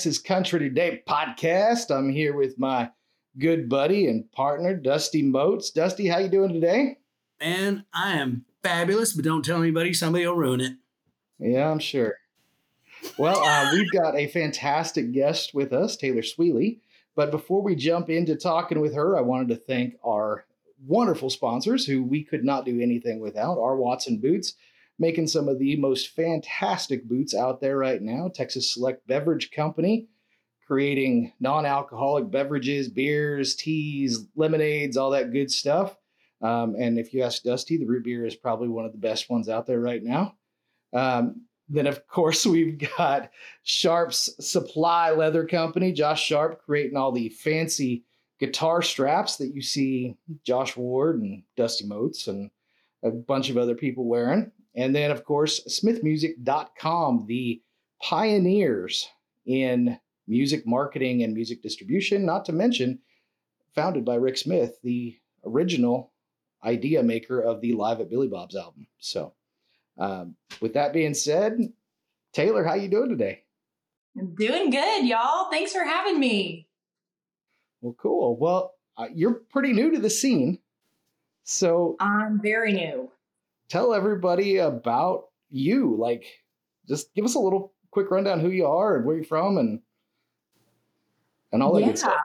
Texas Country Today podcast. I'm here with my good buddy and partner, Dusty Moats. Dusty, how you doing today? Man, I am fabulous, but don't tell anybody. Somebody will ruin it. Yeah, I'm sure. Well, uh, we've got a fantastic guest with us, Taylor Sweely. But before we jump into talking with her, I wanted to thank our wonderful sponsors who we could not do anything without, R. Watson Boots making some of the most fantastic boots out there right now. Texas Select Beverage Company, creating non alcoholic beverages, beers, teas, lemonades, all that good stuff. Um, and if you ask Dusty, the root beer is probably one of the best ones out there right now. Um, then, of course, we've got Sharp's Supply Leather Company, Josh Sharp, creating all the fancy guitar straps that you see Josh Ward and Dusty Moats and a bunch of other people wearing. And then, of course, smithmusic.com, the pioneers in music marketing and music distribution, not to mention founded by Rick Smith, the original idea maker of the Live at Billy Bob's album. So, um, with that being said, Taylor, how you doing today? I'm doing good, y'all. Thanks for having me. Well, cool. Well, uh, you're pretty new to the scene. So, I'm very new tell everybody about you. Like, just give us a little quick rundown who you are and where you're from and and all that yeah. good stuff.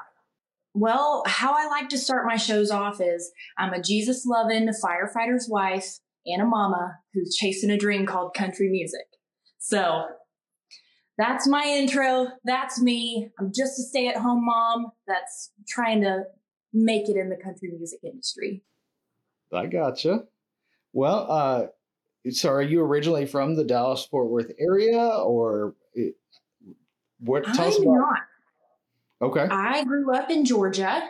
Well, how I like to start my shows off is I'm a Jesus loving firefighter's wife and a mama who's chasing a dream called country music. So that's my intro. That's me. I'm just a stay at home mom that's trying to make it in the country music industry. I gotcha. Well, uh, so are you originally from the Dallas Fort Worth area or it, what? Tell I'm us about. Not. Okay. I grew up in Georgia.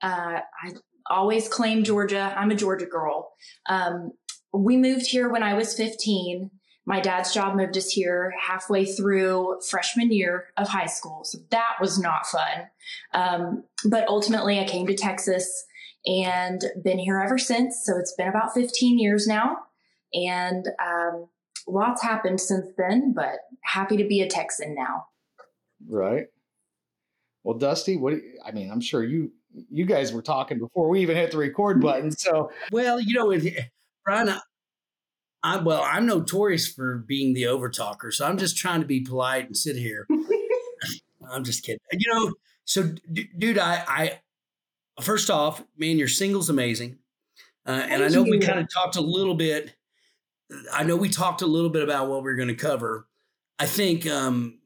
Uh, I always claim Georgia. I'm a Georgia girl. Um, we moved here when I was 15. My dad's job moved us here halfway through freshman year of high school. So that was not fun. Um, but ultimately, I came to Texas and been here ever since. So it's been about 15 years now. And um, lots happened since then, but happy to be a Texan now. Right. Well, Dusty, what you, I mean, I'm sure you you guys were talking before we even hit the record button. So, well, you know, Brian, I, well, I'm notorious for being the overtalker, so I'm just trying to be polite and sit here. I'm just kidding. You know, so d- dude, I, I first off, man, your single's amazing. Uh, and I know you. we kind of talked a little bit. I know we talked a little bit about what we are going to cover. I think um,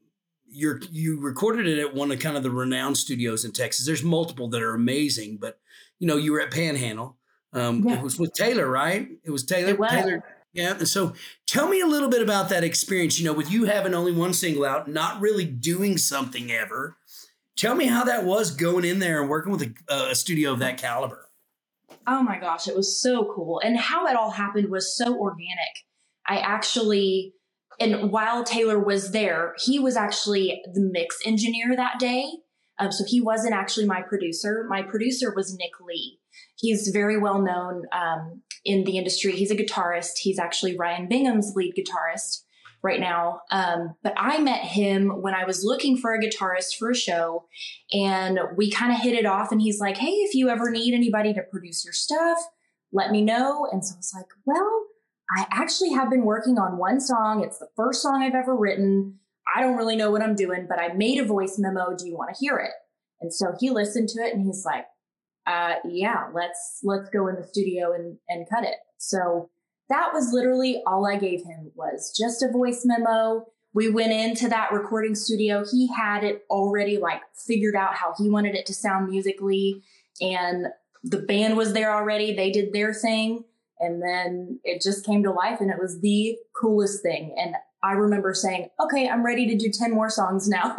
you're you recorded it at one of kind of the renowned studios in Texas. There's multiple that are amazing, but you know you were at Panhandle. Um, yeah. It was with Taylor, right? It was Taylor. It was. Taylor. Yeah. And so tell me a little bit about that experience. You know, with you having only one single out, not really doing something ever. Tell me how that was going in there and working with a, a studio of that caliber. Oh my gosh, it was so cool. And how it all happened was so organic. I actually, and while Taylor was there, he was actually the mix engineer that day. Um, so he wasn't actually my producer. My producer was Nick Lee. He's very well known um, in the industry. He's a guitarist. He's actually Ryan Bingham's lead guitarist right now. Um, but I met him when I was looking for a guitarist for a show, and we kind of hit it off. And he's like, "Hey, if you ever need anybody to produce your stuff, let me know." And so I was like, "Well, I actually have been working on one song. It's the first song I've ever written. I don't really know what I'm doing, but I made a voice memo. Do you want to hear it?" And so he listened to it, and he's like, uh, "Yeah, let's let's go in the studio and and cut it." So that was literally all I gave him was just a voice memo. We went into that recording studio. He had it already like figured out how he wanted it to sound musically and the band was there already. They did their thing and then it just came to life and it was the coolest thing. And I remember saying, "Okay, I'm ready to do 10 more songs now."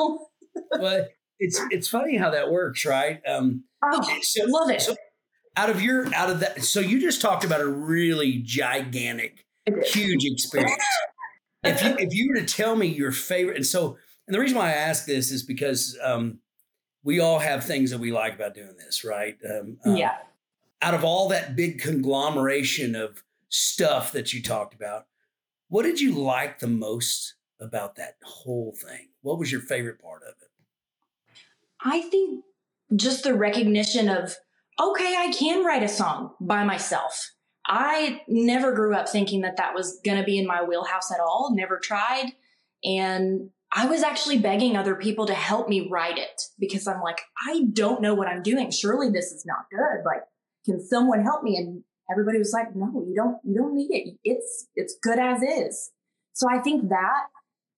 but it's it's funny how that works, right? Um, oh, so, love it. So, out of your out of that so you just talked about a really gigantic huge experience. If you if you were to tell me your favorite and so and the reason why i ask this is because um, we all have things that we like about doing this right? Um, um, yeah. out of all that big conglomeration of stuff that you talked about what did you like the most about that whole thing? What was your favorite part of it? I think just the recognition of, okay, I can write a song by myself. I never grew up thinking that that was going to be in my wheelhouse at all, never tried. And I was actually begging other people to help me write it because I'm like, I don't know what I'm doing. Surely this is not good. Like, can someone help me? And everybody was like, no, you don't, you don't need it. It's, it's good as is. So I think that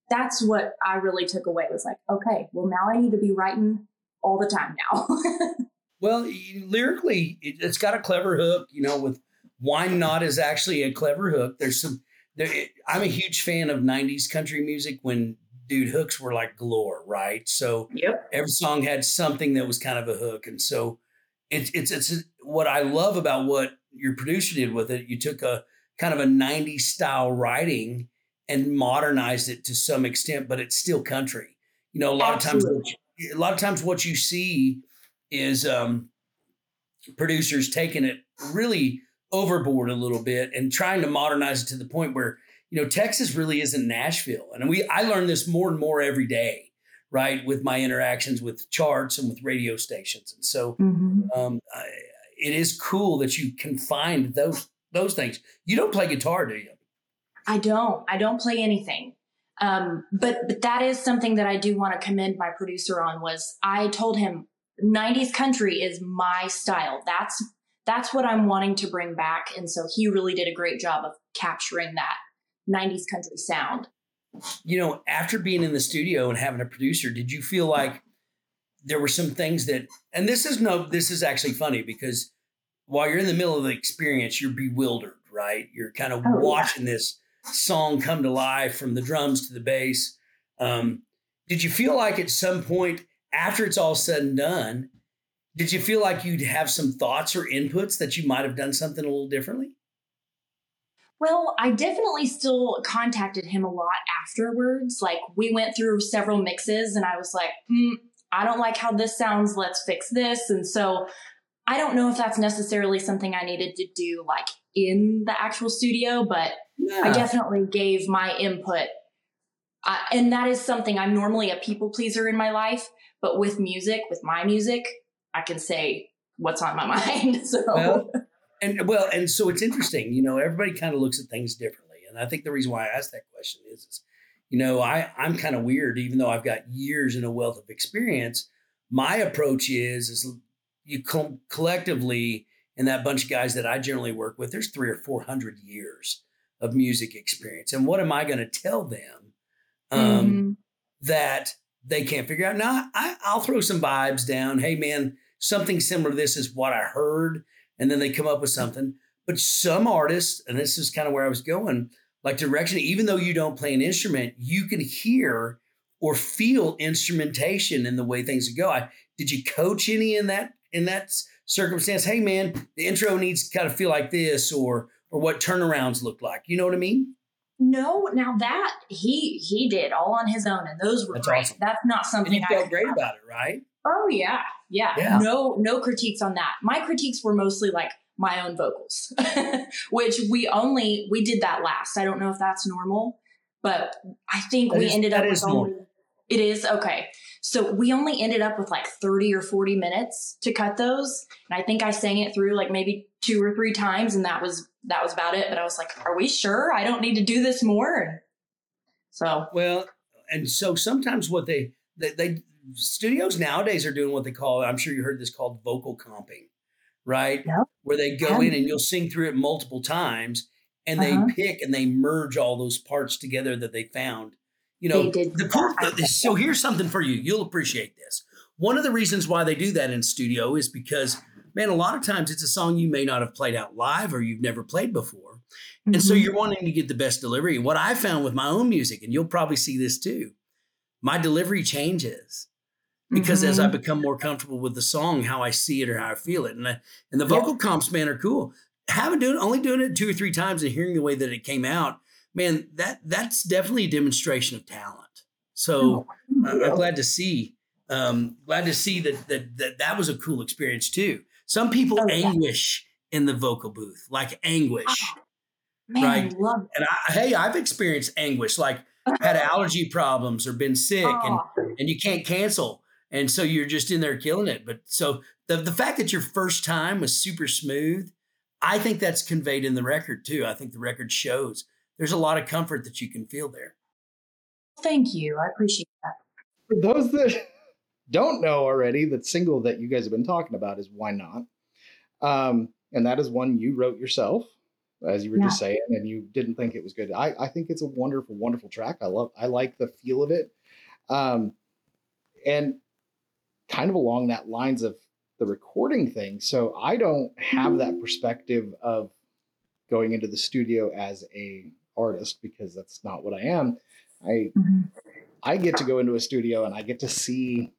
that's what I really took away was like, okay, well, now I need to be writing all the time now. well, lyrically, it's got a clever hook, you know, with Why Not is actually a clever hook. There's some, there, I'm a huge fan of 90s country music when dude hooks were like galore, right? So yep. every song had something that was kind of a hook. And so it's, it's, it's what I love about what your producer did with it. You took a kind of a 90s style writing and modernized it to some extent, but it's still country. You know, a lot Absolutely. of times, a lot of times, what you see is um, producers taking it really overboard a little bit and trying to modernize it to the point where you know Texas really isn't Nashville, and we I learn this more and more every day, right, with my interactions with charts and with radio stations, and so mm-hmm. um, I, it is cool that you can find those those things. You don't play guitar, do you? I don't. I don't play anything. Um, but but that is something that I do want to commend my producer on. Was I told him 90s country is my style. That's that's what I'm wanting to bring back, and so he really did a great job of capturing that 90s country sound. You know, after being in the studio and having a producer, did you feel like there were some things that, and this is no, this is actually funny because while you're in the middle of the experience, you're bewildered, right? You're kind of oh, watching yeah. this song come to life from the drums to the bass. Um, did you feel like at some point after it's all said and done, did you feel like you'd have some thoughts or inputs that you might have done something a little differently? Well, I definitely still contacted him a lot afterwards. Like we went through several mixes and I was like, mm, I don't like how this sounds. Let's fix this. And so I don't know if that's necessarily something I needed to do like in the actual studio, but yeah. I definitely gave my input. Uh, and that is something I'm normally a people pleaser in my life, but with music, with my music, I can say what's on my mind. So, well, and well, and so it's interesting, you know, everybody kind of looks at things differently. And I think the reason why I asked that question is, is you know, I, I'm kind of weird, even though I've got years and a wealth of experience. My approach is, is you co- collectively, and that bunch of guys that I generally work with, there's three or 400 years of music experience. And what am I going to tell them um, mm-hmm. that they can't figure out? Now, I, I'll throw some vibes down. Hey, man, something similar to this is what I heard. And then they come up with something. But some artists, and this is kind of where I was going, like direction, even though you don't play an instrument, you can hear or feel instrumentation in the way things go. I, did you coach any in that in that circumstance? Hey man, the intro needs to kind of feel like this, or or what turnarounds look like. You know what I mean? No, now that he he did all on his own, and those were That's great. Awesome. That's not something and you felt great about it, right? Oh yeah, yeah, yeah. No, no critiques on that. My critiques were mostly like my own vocals, which we only we did that last. I don't know if that's normal, but I think that we is, ended up with only. It is okay. So we only ended up with like 30 or 40 minutes to cut those. And I think I sang it through like maybe two or three times and that was that was about it. But I was like, are we sure I don't need to do this more? So well, and so sometimes what they they, they studios nowadays are doing what they call I'm sure you heard this called vocal comping, right? Yep. Where they go in and you'll sing through it multiple times and uh-huh. they pick and they merge all those parts together that they found you know, the, so here's something for you. You'll appreciate this. One of the reasons why they do that in studio is because, man, a lot of times it's a song you may not have played out live or you've never played before. Mm-hmm. And so mm-hmm. you're wanting to get the best delivery. What I found with my own music, and you'll probably see this too, my delivery changes because mm-hmm. as I mm-hmm. become more comfortable with the song, how I see it or how I feel it. And, I, and the vocal comps, man, are cool. Having doing only doing it two or three times and hearing the way that it came out man, that that's definitely a demonstration of talent. So oh, I'm glad to see, um, glad to see that, that that that was a cool experience too. Some people oh, anguish yeah. in the vocal booth, like anguish, oh, man, right? I and I, hey, I've experienced anguish, like had allergy problems or been sick, and oh. and you can't cancel. and so you're just in there killing it. But so the the fact that your first time was super smooth, I think that's conveyed in the record too. I think the record shows there's a lot of comfort that you can feel there. Thank you. I appreciate that. For those that don't know already, the single that you guys have been talking about is Why Not? Um, and that is one you wrote yourself, as you were Yeah. just saying, and you didn't think it was good. I, I think it's a wonderful, wonderful track. I love I like the feel of it. Um, and kind of along that lines of the recording thing. So I don't have that perspective of going into the studio as a artist because that's not what I am. I I get to go into a studio and I get to see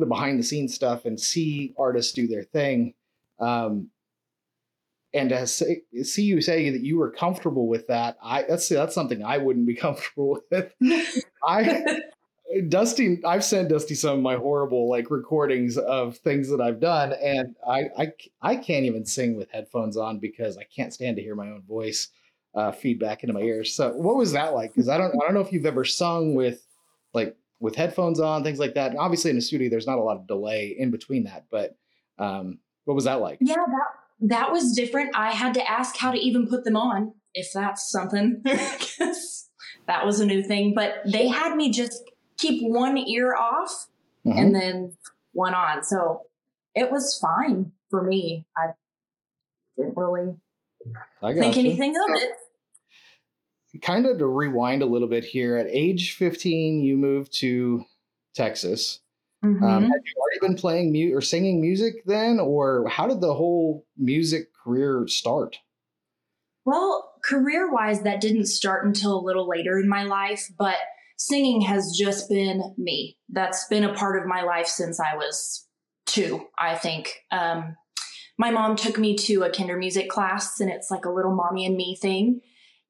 the behind the scenes stuff and see artists do their thing. Um, and to say, see you say that you were comfortable with that, I that's that's something I wouldn't be comfortable with. I Dusty, I've sent Dusty some of my horrible like recordings of things that I've done, and I I, I can't even sing with headphones on because I can't stand to hear my own voice uh, feedback into my ears. So what was that like? Because I don't I don't know if you've ever sung with like with headphones on, things like that. And obviously in a studio, there's not a lot of delay in between that. But um, what was that like? Yeah, that that was different. I had to ask how to even put them on, if that's something. that was a new thing. But they had me just keep one ear off Mhm. and then one on. So it was fine for me. I didn't really I think gotcha. anything of it. Kind of to rewind a little bit here. At age 15, you moved to Texas. Mhm. Um, had you already been playing mu- or singing music then, or how did the whole music career start? Well, career wise, that didn't start until a little later in my life, but singing has just been me. That's been a part of my life since I was two, I think. Um, my mom took me to a kinder music class, and it's like a little mommy and me thing.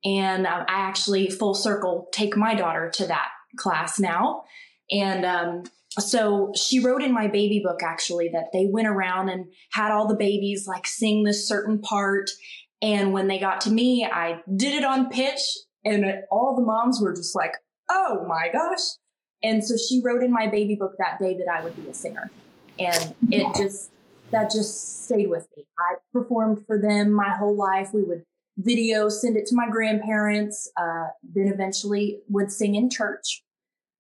And um, I actually, full circle, take my daughter to that class now. And um, so she wrote in my baby book actually that they went around and had all the babies like sing this certain part and when they got to me, I did it on pitch, and all the moms were just like, oh my gosh. And so she wrote in my baby book that day that I would be a singer. And it just, that just stayed with me. I performed for them my whole life. We would video, send it to my grandparents, uh, then eventually would sing in church.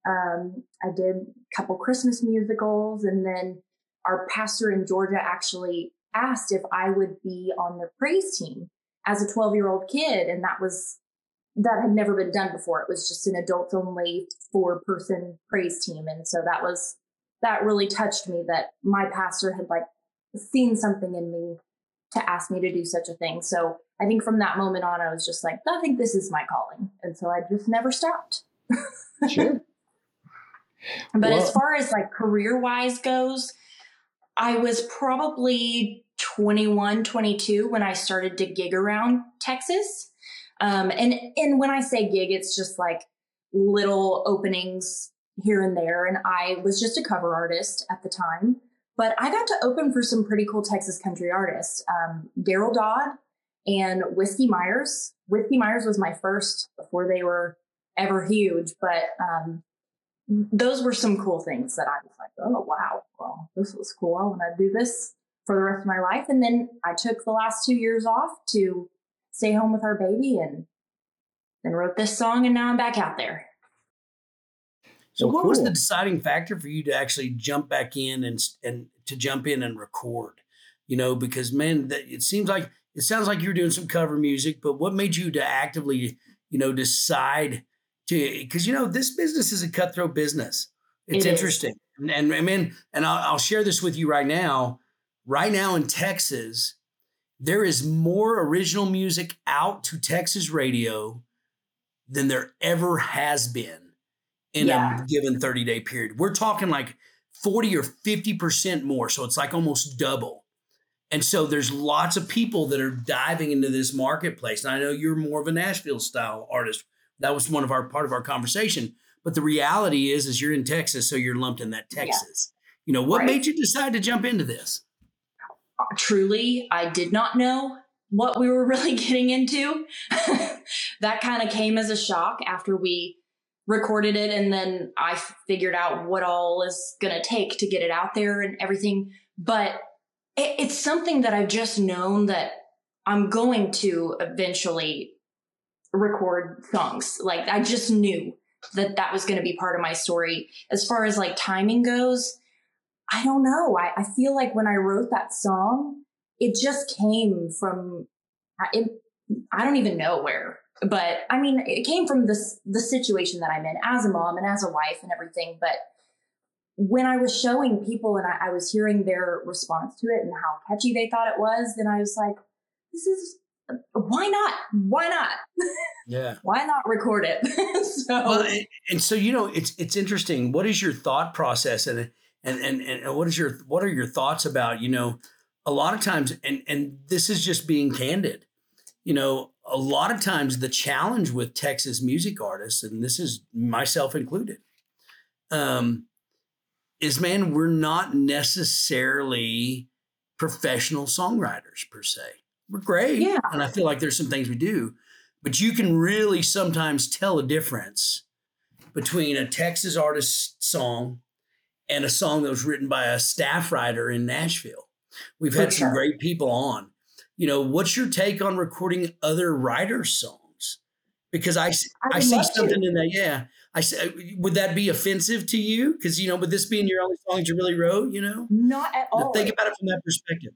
Um, I did a couple Christmas musicals, and then our pastor in Georgia actually asked if I would be on the praise team as a 12 year old kid. And that was, that had never been done before. It was just an adults only four person praise team. And so that was, that really touched me that my pastor had like seen something in me to ask me to do such a thing. So I think from that moment on, I was just like, I think this is my calling. And so I just never stopped. Sure. But Well- as far as like career wise goes, I was probably 21, 22 when I started to gig around Texas. Um, and, and when I say gig, it's just like little openings here and there. And I was just a cover artist at the time, but I got to open for some pretty cool Texas country artists. Um, Deryl Dodd and Whiskey Myers. Whiskey Myers was my first before they were ever huge, but, um, those were some cool things that I was like, oh wow, well, this was cool. I want to do this for the rest of my life. And then I took the last two years off to stay home with our baby and then wrote this song and now I'm back out there. So, Well, what was the deciding factor for you to actually jump back in and and to jump in and record? You know, because man, that it seems like it sounds like you're doing some cover music, but what made you to actively, you know, decide to? Because you know, this business is a cutthroat business. It's It is. interesting, and, and I mean, and I'll, I'll share this with you right now. Right now in Texas, there is more original music out to Texas radio than there ever has been in Yeah. a given 30 day period. We're talking like 40 or 50% more. So it's like almost double. And so there's lots of people that are diving into this marketplace. And I know you're more of a Nashville style artist. That was one of our part of our conversation. But the reality is, is you're in Texas, so you're lumped in that Yeah. Texas. You know, what Right. made you decide to jump into this? Truly, I did not know what we were really getting into. that kind of came as a shock after we recorded it and then I figured out what all is going to take to get it out there and everything. But it, it's something that I've just known that I'm going to eventually record songs. Like I just knew that that was going to be part of my story. As far as like timing goes, I don't know. I, I feel like when I wrote that song, it just came from, it, I don't even know where, but I mean, it came from this, the situation that I'm in as a mom and as a wife and everything. But when I was showing people and I, I was hearing their response to it and how catchy they thought it was, then I was like, this is why not? Why not? Yeah. why not record it? so Well, and, and so you know, it's it's interesting. What is your thought process, and and and and what is your what are your thoughts about you know, a lot of times, and and this is just being candid. You know, a lot of times the challenge with Texas music artists, and this is myself included, um, is man, we're not necessarily professional songwriters per se. We're great, Yeah. and I feel like there's some things we do, but you can really sometimes tell a difference between a Texas artist song and a song that was written by a staff writer in Nashville. We've had For some great people on. You know, what's your take on recording other writers' songs? Because I would see love to. something in that. Yeah, I said, would that be offensive to you? Because you know, would this being your only song that you really wrote, you know, not at all. think about it from that perspective.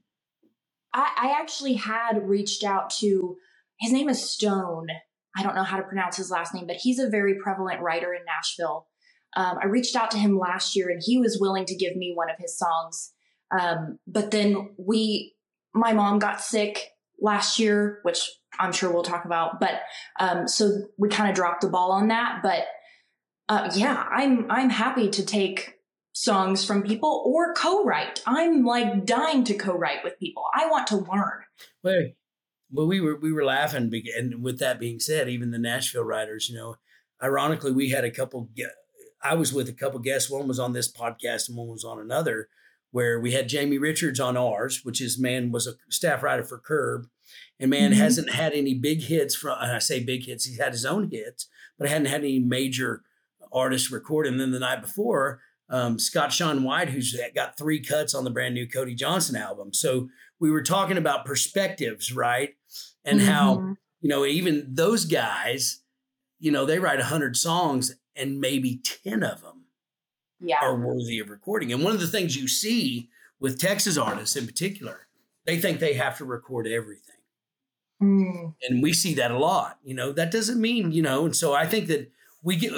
I, I actually had reached out to his name is Stone. I don't know how to pronounce his last name, but he's a very prevalent writer in Nashville. Um, I reached out to him last year and he was willing to give me one of his songs. Um, but then we, my mom got sick last year, which I'm sure we'll talk about. But um, so we kind of dropped the ball on that. But uh, yeah, I'm I'm happy to take songs from people or co-write. I'm like dying to co-write with people. I want to learn. Well, well, we were we were laughing, and with that being said, even the Nashville writers, you know, ironically, we had a couple. I was with a couple guests. One was on this podcast, and one was on another, where we had Jamie Richards on ours, which is man was a staff writer for Curb, and man Mhm. hasn't had any big hits from. And I say big hits; he's had his own hits, but hadn't had any major artists record. And then the night before, um, Scott Sean White, who's got three cuts on the brand new Cody Johnson album. So we were talking about perspectives, right? And how, Mhm. you know, even those guys, you know, they write 100 songs and maybe 10 of them yeah, are worthy of recording. And one of the things you see with Texas artists in particular, they think they have to record everything. Mm. And we see that a lot. You know, that doesn't mean, you know, and so I think that we get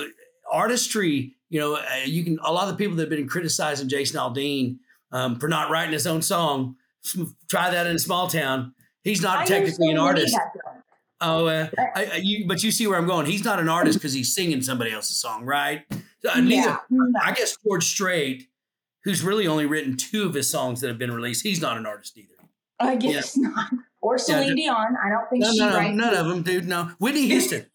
artistry, you know, uh, you can, a lot of the people that have been criticizing Jason Aldean um, for not writing his own song, try that in a small town. He's not I technically an understand what he artist. Oh, uh, I, I, you, but you see where I'm going. He's not an artist because he's singing somebody else's song, right? Uh, neither- Yeah. I guess George Strait, who's really only written two of his songs that have been released, he's not an artist either. I guess not. Or Celine Dion. I don't think No, she no, no, writes. none of them, dude. No, Whitney Houston.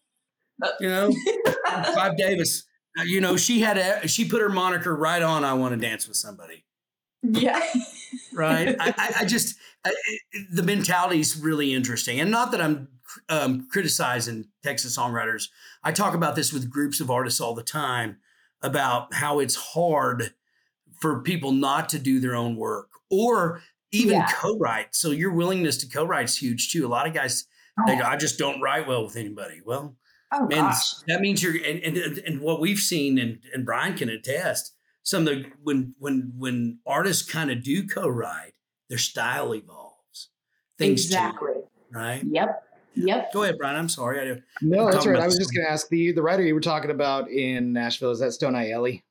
You know, Clive Davis. Uh, You know, she had a she put her moniker right on. I want to dance with somebody. yeah. Right. I, I, just I, the mentality is really interesting, and not that I'm um, criticizing Texas songwriters. I talk about this with groups of artists all the time about how it's hard for people not to do their own work or even Yeah. co-write. So your willingness to co-write is huge too. A lot of guys they Oh, go, I just don't write well with anybody. Well, oh man, gosh. that means you're and, and and what we've seen and and Brian can attest. Some of the when when when artists kind of do co-write, their style evolves. Things change, Exactly. right? Yep. Yep. Go ahead, Brian. I'm sorry. I No, We're that's right. I was just going to ask the the writer you were talking about in Nashville. Is that Stone Aielli?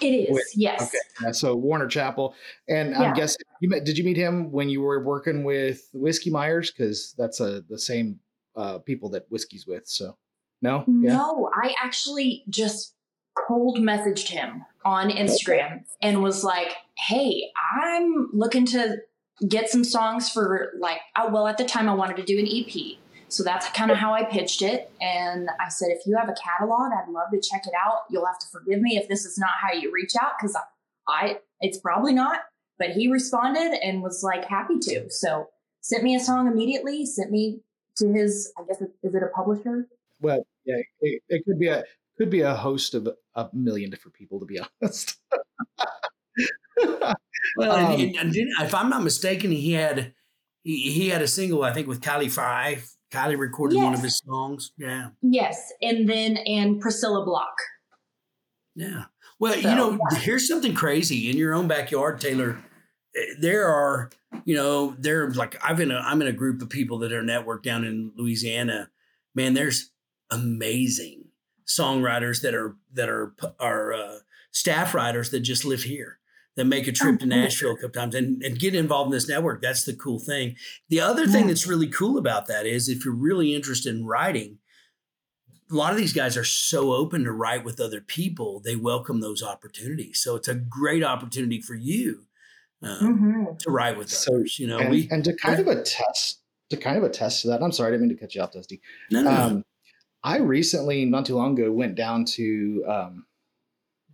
It is. Wait, yes. Okay, yeah, so Warner Chappell, and Yeah. I'm guessing you met. Did you meet him when you were working with Whiskey Myers? Because that's a the same uh, people that Whiskey's with. So no, yeah, No, I actually just cold messaged him on Instagram and was like, "Hey, I'm looking to get some songs for like oh, well at the time I wanted to do an EP. So that's kind of how I pitched it and I said if you have a catalog, I'd love to check it out. You'll have to forgive me if this is not how you reach out cuz I, I it's probably not, but he responded and was like happy to. So sent me a song immediately, sent me to his I guess is it a publisher? well, yeah, it, it could be a could be a host of a million different people, to be honest. well, um, and, and, if I'm not mistaken, he had he, he had a single I think with Kylie Frey. Kylie recorded yes. one of his songs. Yeah. Yes, and then and Priscilla Block. Yeah. Well, so, you know, yeah. here's something crazy in your own backyard, Taylor. There are, you know, there like I've in a I'm in a group of people that are networked down in Louisiana. Man, there's amazing songwriters that are that are are uh, staff writers that just live here that make a trip to Nashville a couple times and, and get involved in this network. That's the cool thing. The other thing that's really cool about that is if you're really interested in writing, a lot of these guys are so open to write with other people. They welcome those opportunities. So it's a great opportunity for you um, mm-hmm. to ride with so, others. You know, and, we and to kind of attest to kind of attest to that. I'm sorry, I didn't mean to cut you off, Dusty. No, no, um, no. I recently, not too long ago, went down to um,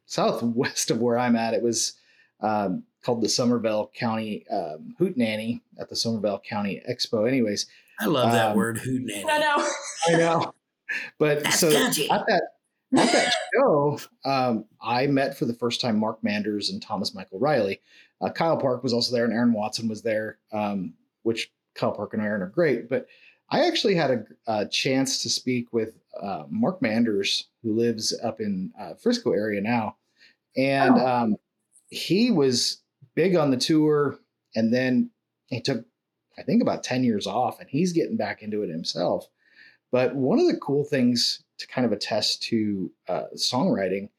southwest of where I'm at. It was um, called the Somervell County um, Hootenanny at the Somervell County Expo. Anyways, I love that um, word Hootenanny. I know. I know. But That's so catchy. at that at that show, um, I met for the first time Mark Manders and Thomas Michael Riley. Uh, Kyle Park was also there, and Aaron Watson was there, um, which Kyle Park and Aaron are great. But I actually had a, a chance to speak with uh, Mark Manders, who lives up in uh, Frisco area now, and oh. um, he was big on the tour, and then he took, I think, about ten years off, and he's getting back into it himself. But one of the cool things to kind of attest to uh, songwriting,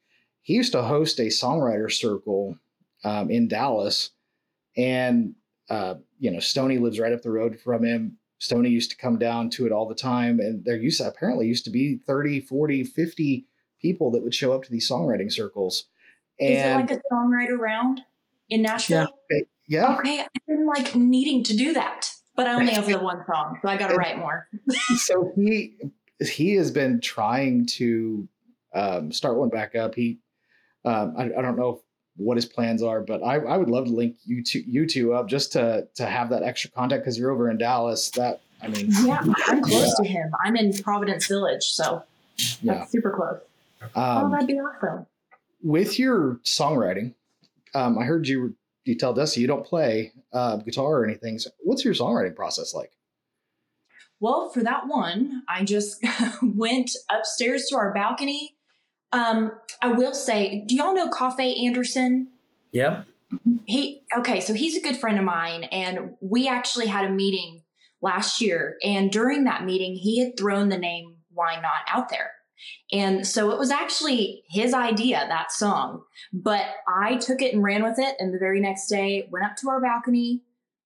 he used to host a songwriter circle um, in Dallas, and uh, you know, Stony lives right up the road from him. Stony used to come down to it all the time. And there used to apparently used to be 30, 40, 50 people that would show up to these songwriting circles. And Is it like a songwriter round in Nashville? Yeah. yeah. Okay. I've been like needing to do that, but I only have the one song, so I got to write more. so he he has been trying to um, start one back up. He um, I, I, don't know what his plans are, but I, I would love to link you two, you two up just to to have that extra contact because you're over in Dallas. That I mean, yeah, I'm close yeah. to him. I'm in Providence Village, so yeah, super close. Um, oh, that'd be awesome. With your songwriting, um, I heard you you tell Dusty you don't play uh, guitar or anything. So what's your songwriting process like? Well, for that one, I just went upstairs to our balcony um, I will say, do y'all know Coffey Anderson? Yeah. He okay, so he's a good friend of mine, and we actually had a meeting last year. And during that meeting, he had thrown the name Why Not out there. And so it was actually his idea, that song. But I took it and ran with it. And the very next day, went up to our balcony,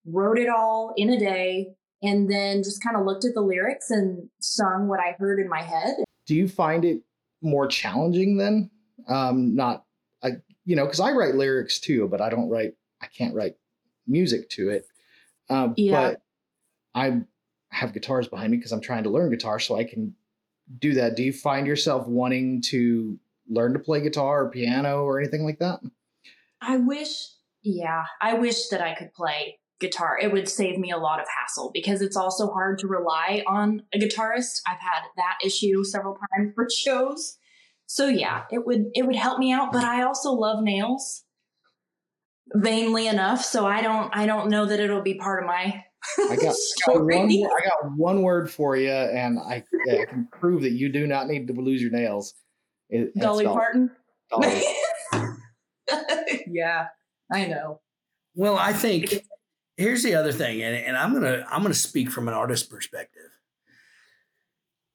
wrote it all in a day, and then just kind of looked at the lyrics and sung what I heard in my head. Do you find it more challenging then. Um, not, I, you know, because I write lyrics too, but I don't write, I can't write music to it. Um, yeah. But I have guitars behind me because I'm trying to learn guitar so I can do that. Do you find yourself wanting to learn to play guitar or piano or anything like that? I wish, yeah, I wish that I could play guitar. It would save me a lot of hassle because it's also hard to rely on a guitarist. I've had that issue several times for shows. So yeah, it would it would help me out, but I also love nails vainly enough, so I don't I don't know that it'll be part of my I got one, I got one word for you, and I, I, can prove that you do not need to lose your nails. It, Dolly Parton. Dolly. yeah, I know. Well, I think here's the other thing, and, and I'm gonna I'm gonna speak from an artist perspective.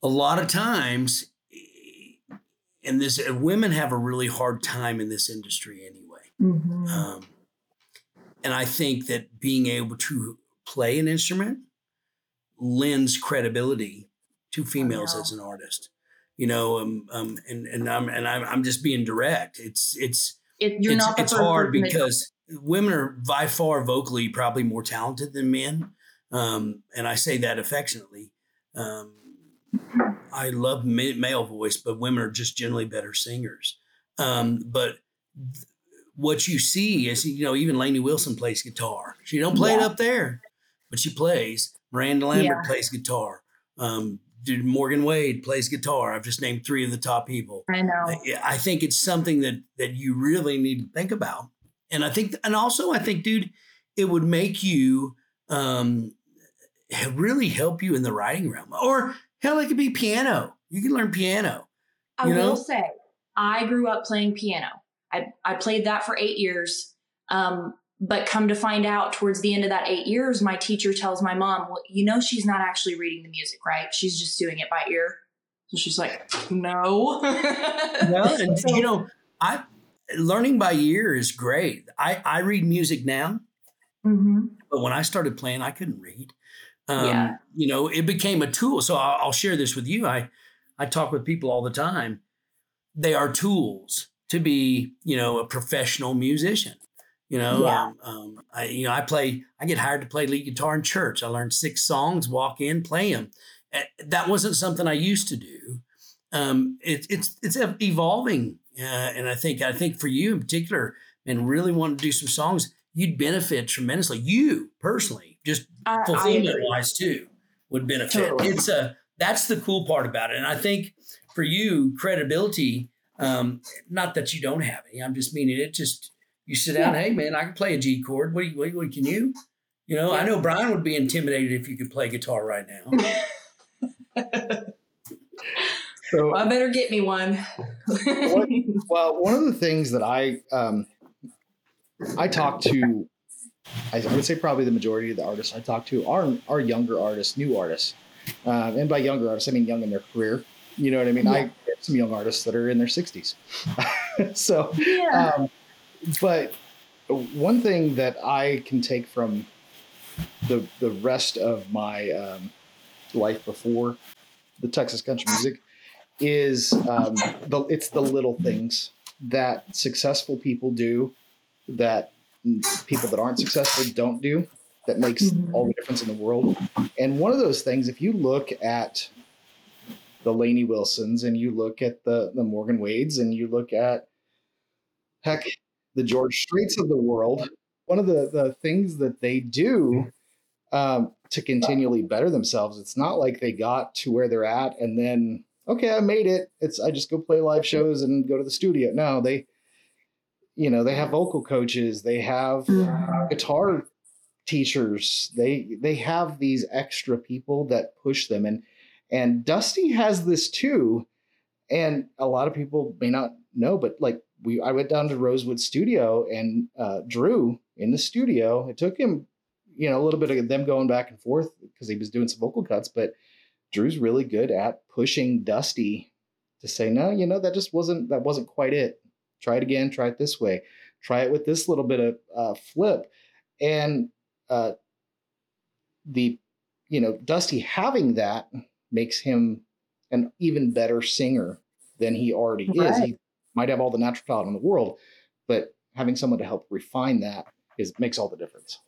A lot of times, and this women have a really hard time in this industry anyway. Mm-hmm. Um, and I think that being able to play an instrument lends credibility to females as an artist. You know, um, um, and and I'm and I'm, I'm just being direct. It's it's it, you're it's, not it's hard because women are by far vocally probably more talented than men. Um, and I say that affectionately. Um, I love ma- male voice, but women are just generally better singers. Um, but th- what you see is, you know, even Lainey Wilson plays guitar. She don't play yeah. it up there, but she plays. Miranda Lambert yeah. plays guitar. Um, dude, Morgan Wade plays guitar. I've just named three of the top people. I know. I, I think it's something that that you really need to think about. And I think, and also I think, dude, it would make you um, really help you in the writing realm. Or hell, it could be piano. You can learn piano. I you know? will say, I grew up playing piano. I, I played that for eight years. Um, but come to find out towards the end of that eight years, my teacher tells my mom, well, you know, she's not actually reading the music, right? She's just doing it by ear. So she's like, no. no. and you know, I learning by ear is great. I I read music now, hmm but when I started playing, I couldn't read. Um, Yeah. You know, it became a tool. So I'll, I'll share this with you. I I talk with people all the time. They are tools to be, you know, a professional musician. You know, Yeah. um, um, I you know I play. I get hired to play lead guitar in church. I learned six songs, walk in, play them. That wasn't something I used to do. Um, it, it's it's evolving, uh, and I think I think for you in particular, and really want to do some songs, you'd benefit tremendously. You personally, just I, I fulfillment wise too would benefit. Totally. It's a that's the cool part about it, and I think for you credibility. Um, not that you don't have any. I'm just meaning it. Just you sit down. Hey man, I can play a G chord. What, do you, what, what can you? You know, I know Brian would be intimidated if you could play guitar right now. So, I better get me one. well, one of the things that I um, I talk to, I would say probably the majority of the artists I talk to are are younger artists, new artists, um, and by younger artists I mean young in their career. You know what I mean? I get some young artists that are in their sixties. so, yeah. um, but one thing that I can take from the the rest of my um, life before the Texas country music is um, the it's the little things that successful people do that people that aren't successful don't do that makes Mhm. all the difference in the world. And one of those things, if you look at the Lainey Wilsons and you look at the the Morgan Wades and you look at heck the George Straits of the world, one of the the things that they do um, to continually better themselves, it's not like they got to where they're at and then okay, I made it. It's I just go play live shows and go to the studio. No, they you know, they have vocal coaches, they have Mhm. guitar teachers. They they have these extra people that push them and and Dusty has this too. And a lot of people may not know, but like we I went down to Rosewood Studio and uh, Drew in the studio. It took him, you know, a little bit of them going back and forth because he was doing some vocal cuts, but Drew's really good at pushing Dusty to say, no, you know, that just wasn't that wasn't quite it. Try it again. Try it this way. Try it with this little bit of uh, flip, and uh, the you know Dusty having that makes him an even better singer than he already is. He might have all the natural talent in the world, but having someone to help refine that is makes all the difference.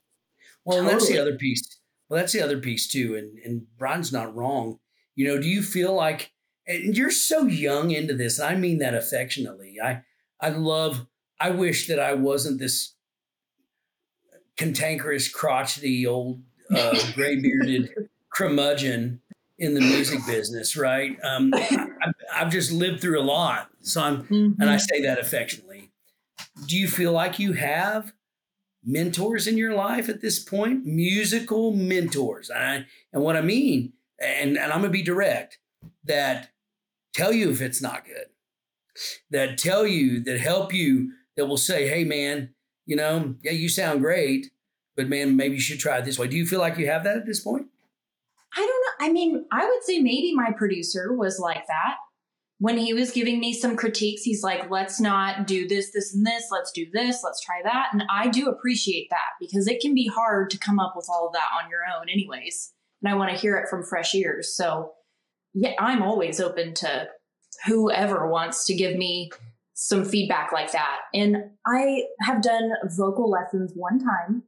Well, and that's the other piece. Well, that's the other piece too. And and Brian's not wrong. You know, do you feel like and you're so young into this? And I mean that affectionately. I I love. I wish that I wasn't this cantankerous, crotchety, old, uh, gray bearded curmudgeon in the music business. Right? Um, I, I've just lived through a lot, so I'm and I say that affectionately. Do you feel like you have mentors in your life at this point? Musical mentors. And, I, and what I mean, and, and I'm going to be direct, that tell you if it's not good, that tell you, that help you, that will say, hey, man, you know, yeah, you sound great, but man, maybe you should try it this way. Do you feel like you have that at this point? I don't know. I mean, I would say maybe my producer was like that. When he was giving me some critiques, he's like, let's not do this, this, and this. Let's do this. Let's try that. And I do appreciate that because it can be hard to come up with all of that on your own, anyways. And I want to hear it from fresh ears. So, yeah, I'm always open to whoever wants to give me some feedback like that. And I have done vocal lessons one time.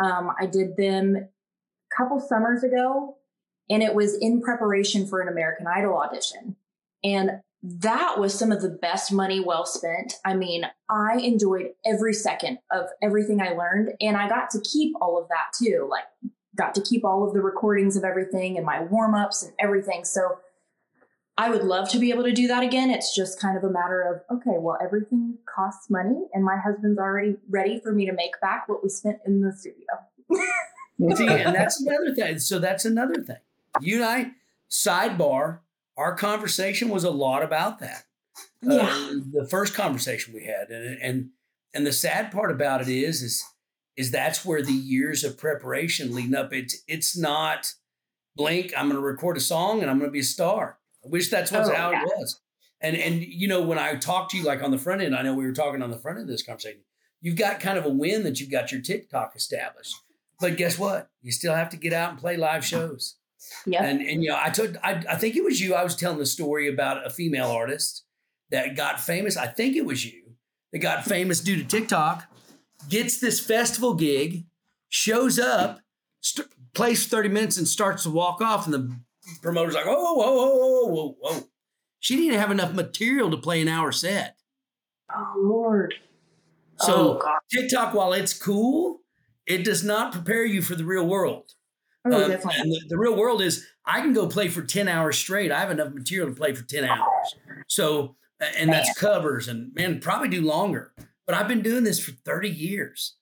Um, I did them a couple summers ago and it was in preparation for an American Idol audition. And that was some of the best money well spent. I mean, I enjoyed every second of everything I learned, and I got to keep all of that too. Like got to keep all of the recordings of everything and my warm ups and everything. So I would love to be able to do that again. It's just kind of a matter of, okay, well, everything costs money and my husband's already ready for me to make back what we spent in the studio. See, and that's another thing. So that's another thing. You and I, sidebar, our conversation was a lot about that. Yeah. Uh, the first conversation we had, and and and the sad part about it is, is is that's where the years of preparation leading up. It's it's not blink. I'm going to record a song and I'm going to be a star. I wish that's what's Oh, how yeah. it was. And and you know when I talked to you like on the front end, I know we were talking on the front end of this conversation. You've got kind of a win that you've got your TikTok established. But guess what? You still have to get out and play live shows. Yep. And and you know, I told I, I think it was you. I was telling the story about a female artist that got famous. I think it was you that got famous due to TikTok. Gets this festival gig, shows up, st- plays for thirty minutes, and starts to walk off. And the promoter's like, "Oh, whoa, whoa, whoa, whoa, whoa!" She didn't have enough material to play an hour set. oh, Lord. So oh, God. TikTok, while it's cool, it does not prepare you for the real world. Oh, Um, definitely. and the, the real world is I can go play for 10 hours straight. I have enough material to play for 10 hours. So, and that's covers and man, probably do longer. But I've been doing this for 30 years.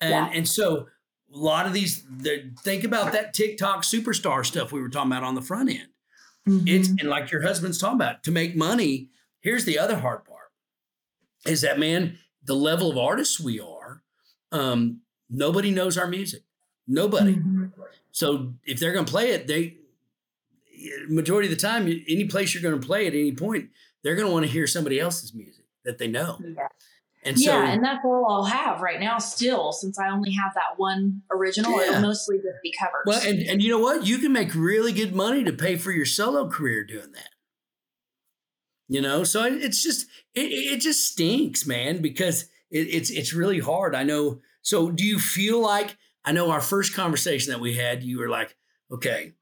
And, Yeah. and so a lot of these, the, think about that TikTok superstar stuff we were talking about on the front end. It's, Mhm. and like your husband's talking about, to make money, here's the other hard part is that, man, the level of artists we are, um, nobody knows our music. Nobody. Mhm. So if they're going to play it, they majority of the time, any place you're going to play at any point, they're going to want to hear somebody else's music that they know. Yeah. And so, yeah, and that's all I'll have right now still, since I only have that one original. Yeah. It'll mostly just be covers. well, and and you know what? You can make really good money to pay for your solo career doing that. You know, so it's just it, it just stinks, man, because it, it's it's really hard. I know. So, do you feel like I know our first conversation that we had? You were like, okay,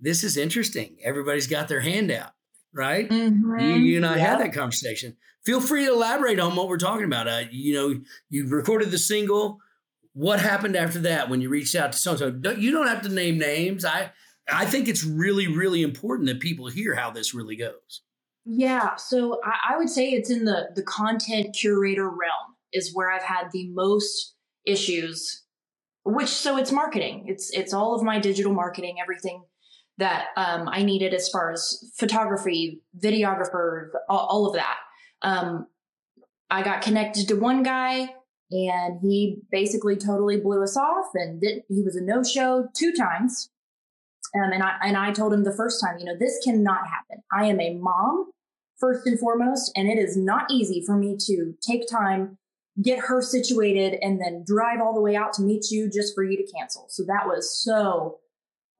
this is interesting. Everybody's got their hand out, right? Mhm. You, you and I Yeah. had that conversation. Feel free to elaborate on what we're talking about. Uh, you know, you recorded the single. What happened after that when you reached out to so and so? You don't have to name names. I I think it's really really important that people hear how this really goes. Yeah, so I, I would say it's in the the content curator realm is where I've had the most issues. Which so it's marketing. It's it's all of my digital marketing, everything that um, I needed as far as photography, videographers, all, all of that. Um, I got connected to one guy, and he basically totally blew us off, and did, he was a no show two times. Um, and I and I told him the first time, you know, this cannot happen. I am a mom first and foremost, and it is not easy for me to take time, get her situated, and then drive all the way out to meet you just for you to cancel. So that was so.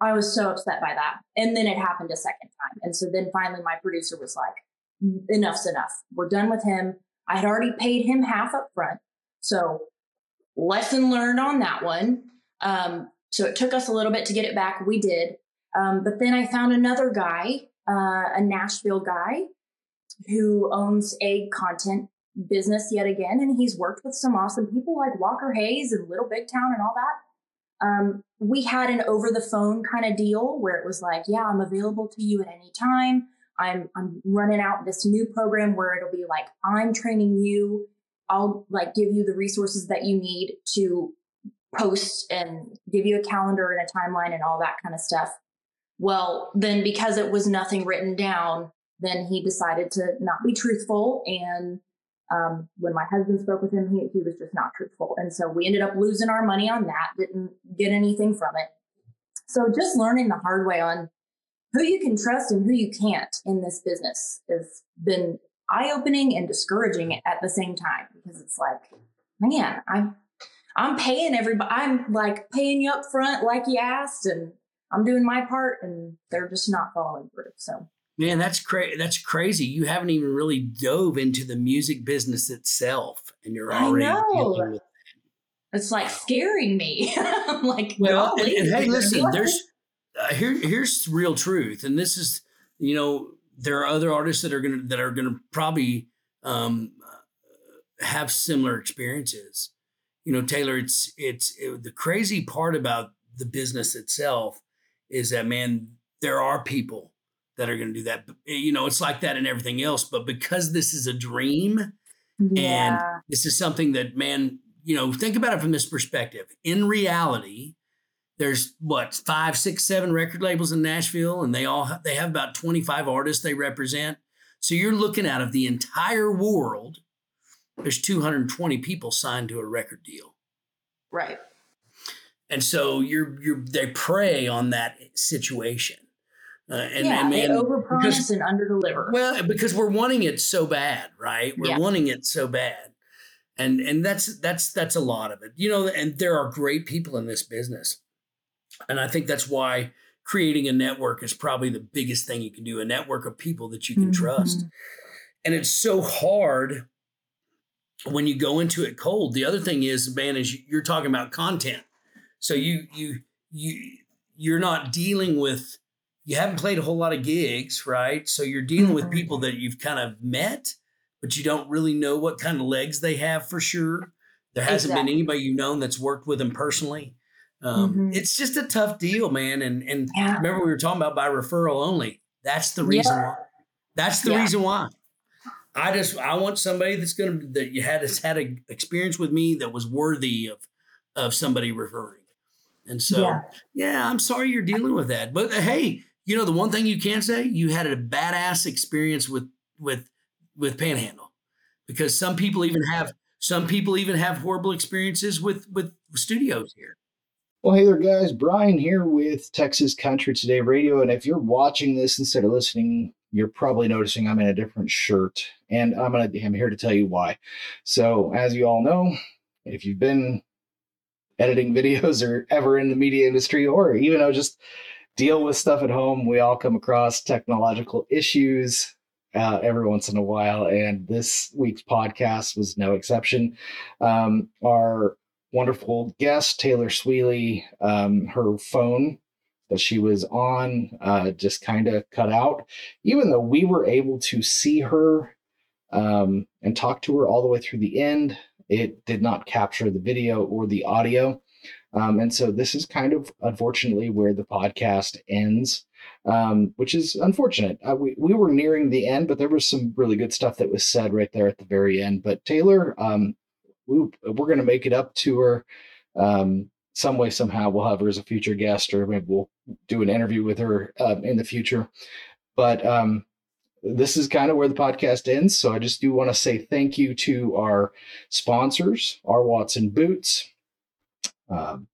I was so upset by that, and then it happened a second time, and so then finally my producer was like, "Enough's enough. We're done with him." I had already paid him half up front, so lesson learned on that one. Um, so it took us a little bit to get it back. We did. Um, but then I found another guy, uh, a Nashville guy, who owns a content business yet again. And he's worked with some awesome people like Walker Hayes and Little Big Town and all that. Um, we had an over the phone kind of deal where it was like, yeah, I'm available to you at any time. I'm, I'm running out this new program where it'll be like, I'm training you. I'll like give you the resources that you need to post and give you a calendar and a timeline and all that kind of stuff. Well, then because it was nothing written down, then he decided to not be truthful. And um, when my husband spoke with him, he, he was just not truthful. And so we ended up losing our money on that, didn't get anything from it. So just learning the hard way on who you can trust and who you can't in this business has been eye opening and discouraging at the same time because it's like, man, I'm I'm paying everybody. I'm like paying you up front, like you asked, and I'm doing my part, and they're just not following through. So Man, that's crazy. That's crazy. You haven't even really dove into the music business itself, and you're I already know. dealing with. it's like scaring me. I'm like, Well, and, and hey, you're gonna be listen, there's uh, here here's the real truth, and this is you know there are other artists that are gonna that are gonna probably um, have similar experiences. You know, Taylor, it's it's it, the crazy part about the business itself is that man, there are people that are going to do that. Eh, you know, it's like that in everything else, but because this is a dream Yeah. and this is something that man, you know, think about it from this perspective. In reality, there's what five, six, seven record labels in Nashville, and they all have, they have about 25 artists they represent. So you're looking out of the entire world. There's 220 people signed to a record deal. right. And so you're you're they prey on that situation. Uh, and, yeah, and they overpromise because- and underdeliver. well, because we're wanting it so bad, right? We're Yeah. wanting it so bad. And and that's that's that's a lot of it. You know, and there are great people in this business. And I think that's why creating a network is probably the biggest thing you can do, a network of people that you can trust. Mhm. And it's so hard when you go into it cold. The other thing is, man, is you're talking about content. So you you you you're not dealing with you haven't played a whole lot of gigs, right? So you're dealing with Mhm. people that you've kind of met, but you don't really know what kind of legs they have for sure. There hasn't been anybody you've known that's worked with them personally. Um, Mhm. It's just a tough deal, man. And and Yeah. remember we were talking about by referral only. That's the reason Yeah. why. That's the Yeah. reason why. I just I want somebody that's gonna that you had has had a experience with me that was worthy of of somebody referring. And so Yeah. yeah, I'm sorry you're dealing with that. But uh, hey, you know the one thing you can say, you had a badass experience with with with Panhandle. Because some people even have some people even have horrible experiences with with studios here. Well, hey there, guys. Brian here with Texas Country Today Radio. And if you're watching this instead of listening, you're probably noticing I'm in a different shirt. And I'm gonna I'm here to tell you why. So, as you all know, if you've been editing videos or ever in the media industry, or even know just deal with stuff at home, we all come across technological issues uh, every once in a while. And this week's podcast was no exception. Um, our wonderful guest, Taylor Sweely, um, her phone that she was on uh, just kind of cut out. Even though we were able to see her um, and talk to her all the way through the end, it did not capture the video or the audio. Um, and so this is kind of unfortunately where the podcast ends, um, which is unfortunate. Uh, we, we were nearing the end, but there was some really good stuff that was said right there at the very end. But Taylor, um, we, we're going to make it up to her um, some way somehow we'll have her as a future guest or maybe we'll do an interview with her um, in the future but um, this is kind of where the podcast ends so i just do want to say thank you to our sponsors R. Watson Boots um,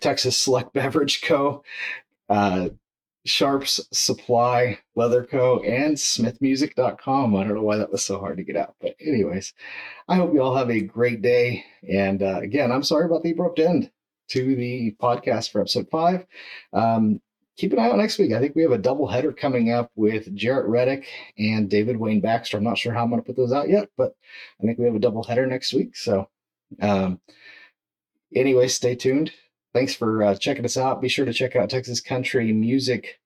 texas select beverage co uh, Sharps Supply, Leather Co., and SmithMusic.com. I don't know why that was so hard to get out. But, anyways, I hope you all have a great day. And uh, again, I'm sorry about the abrupt end to the podcast for episode five. Um, keep an eye out next week. I think we have a double header coming up with Jarrett Reddick and David Wayne Baxter. I'm not sure how I'm going to put those out yet, but I think we have a double header next week. So, um, anyway, stay tuned thanks for uh, checking us out. Be sure to check out Texas Country Music,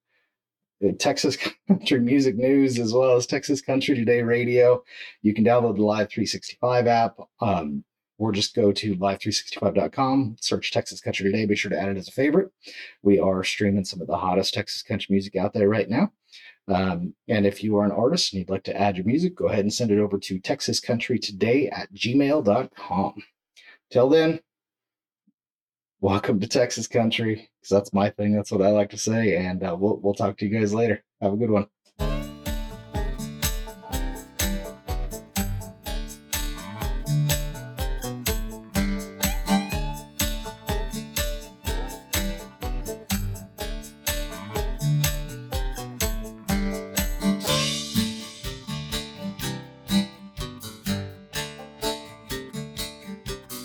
uh, Texas Country Music News, as well as Texas Country Today Radio. You can download the Live 365 app, um, or just go to live365.com, search Texas Country Today. Be sure to add it as a favorite. We are streaming some of the hottest Texas country music out there right now. Um, and if you are an artist and you'd like to add your music, go ahead and send it over to texascountrytoday at gmail.com. Till then, welcome to Texas country because that's my thing. That's what I like to say. And uh, we'll, we'll talk to you guys later. Have a good one.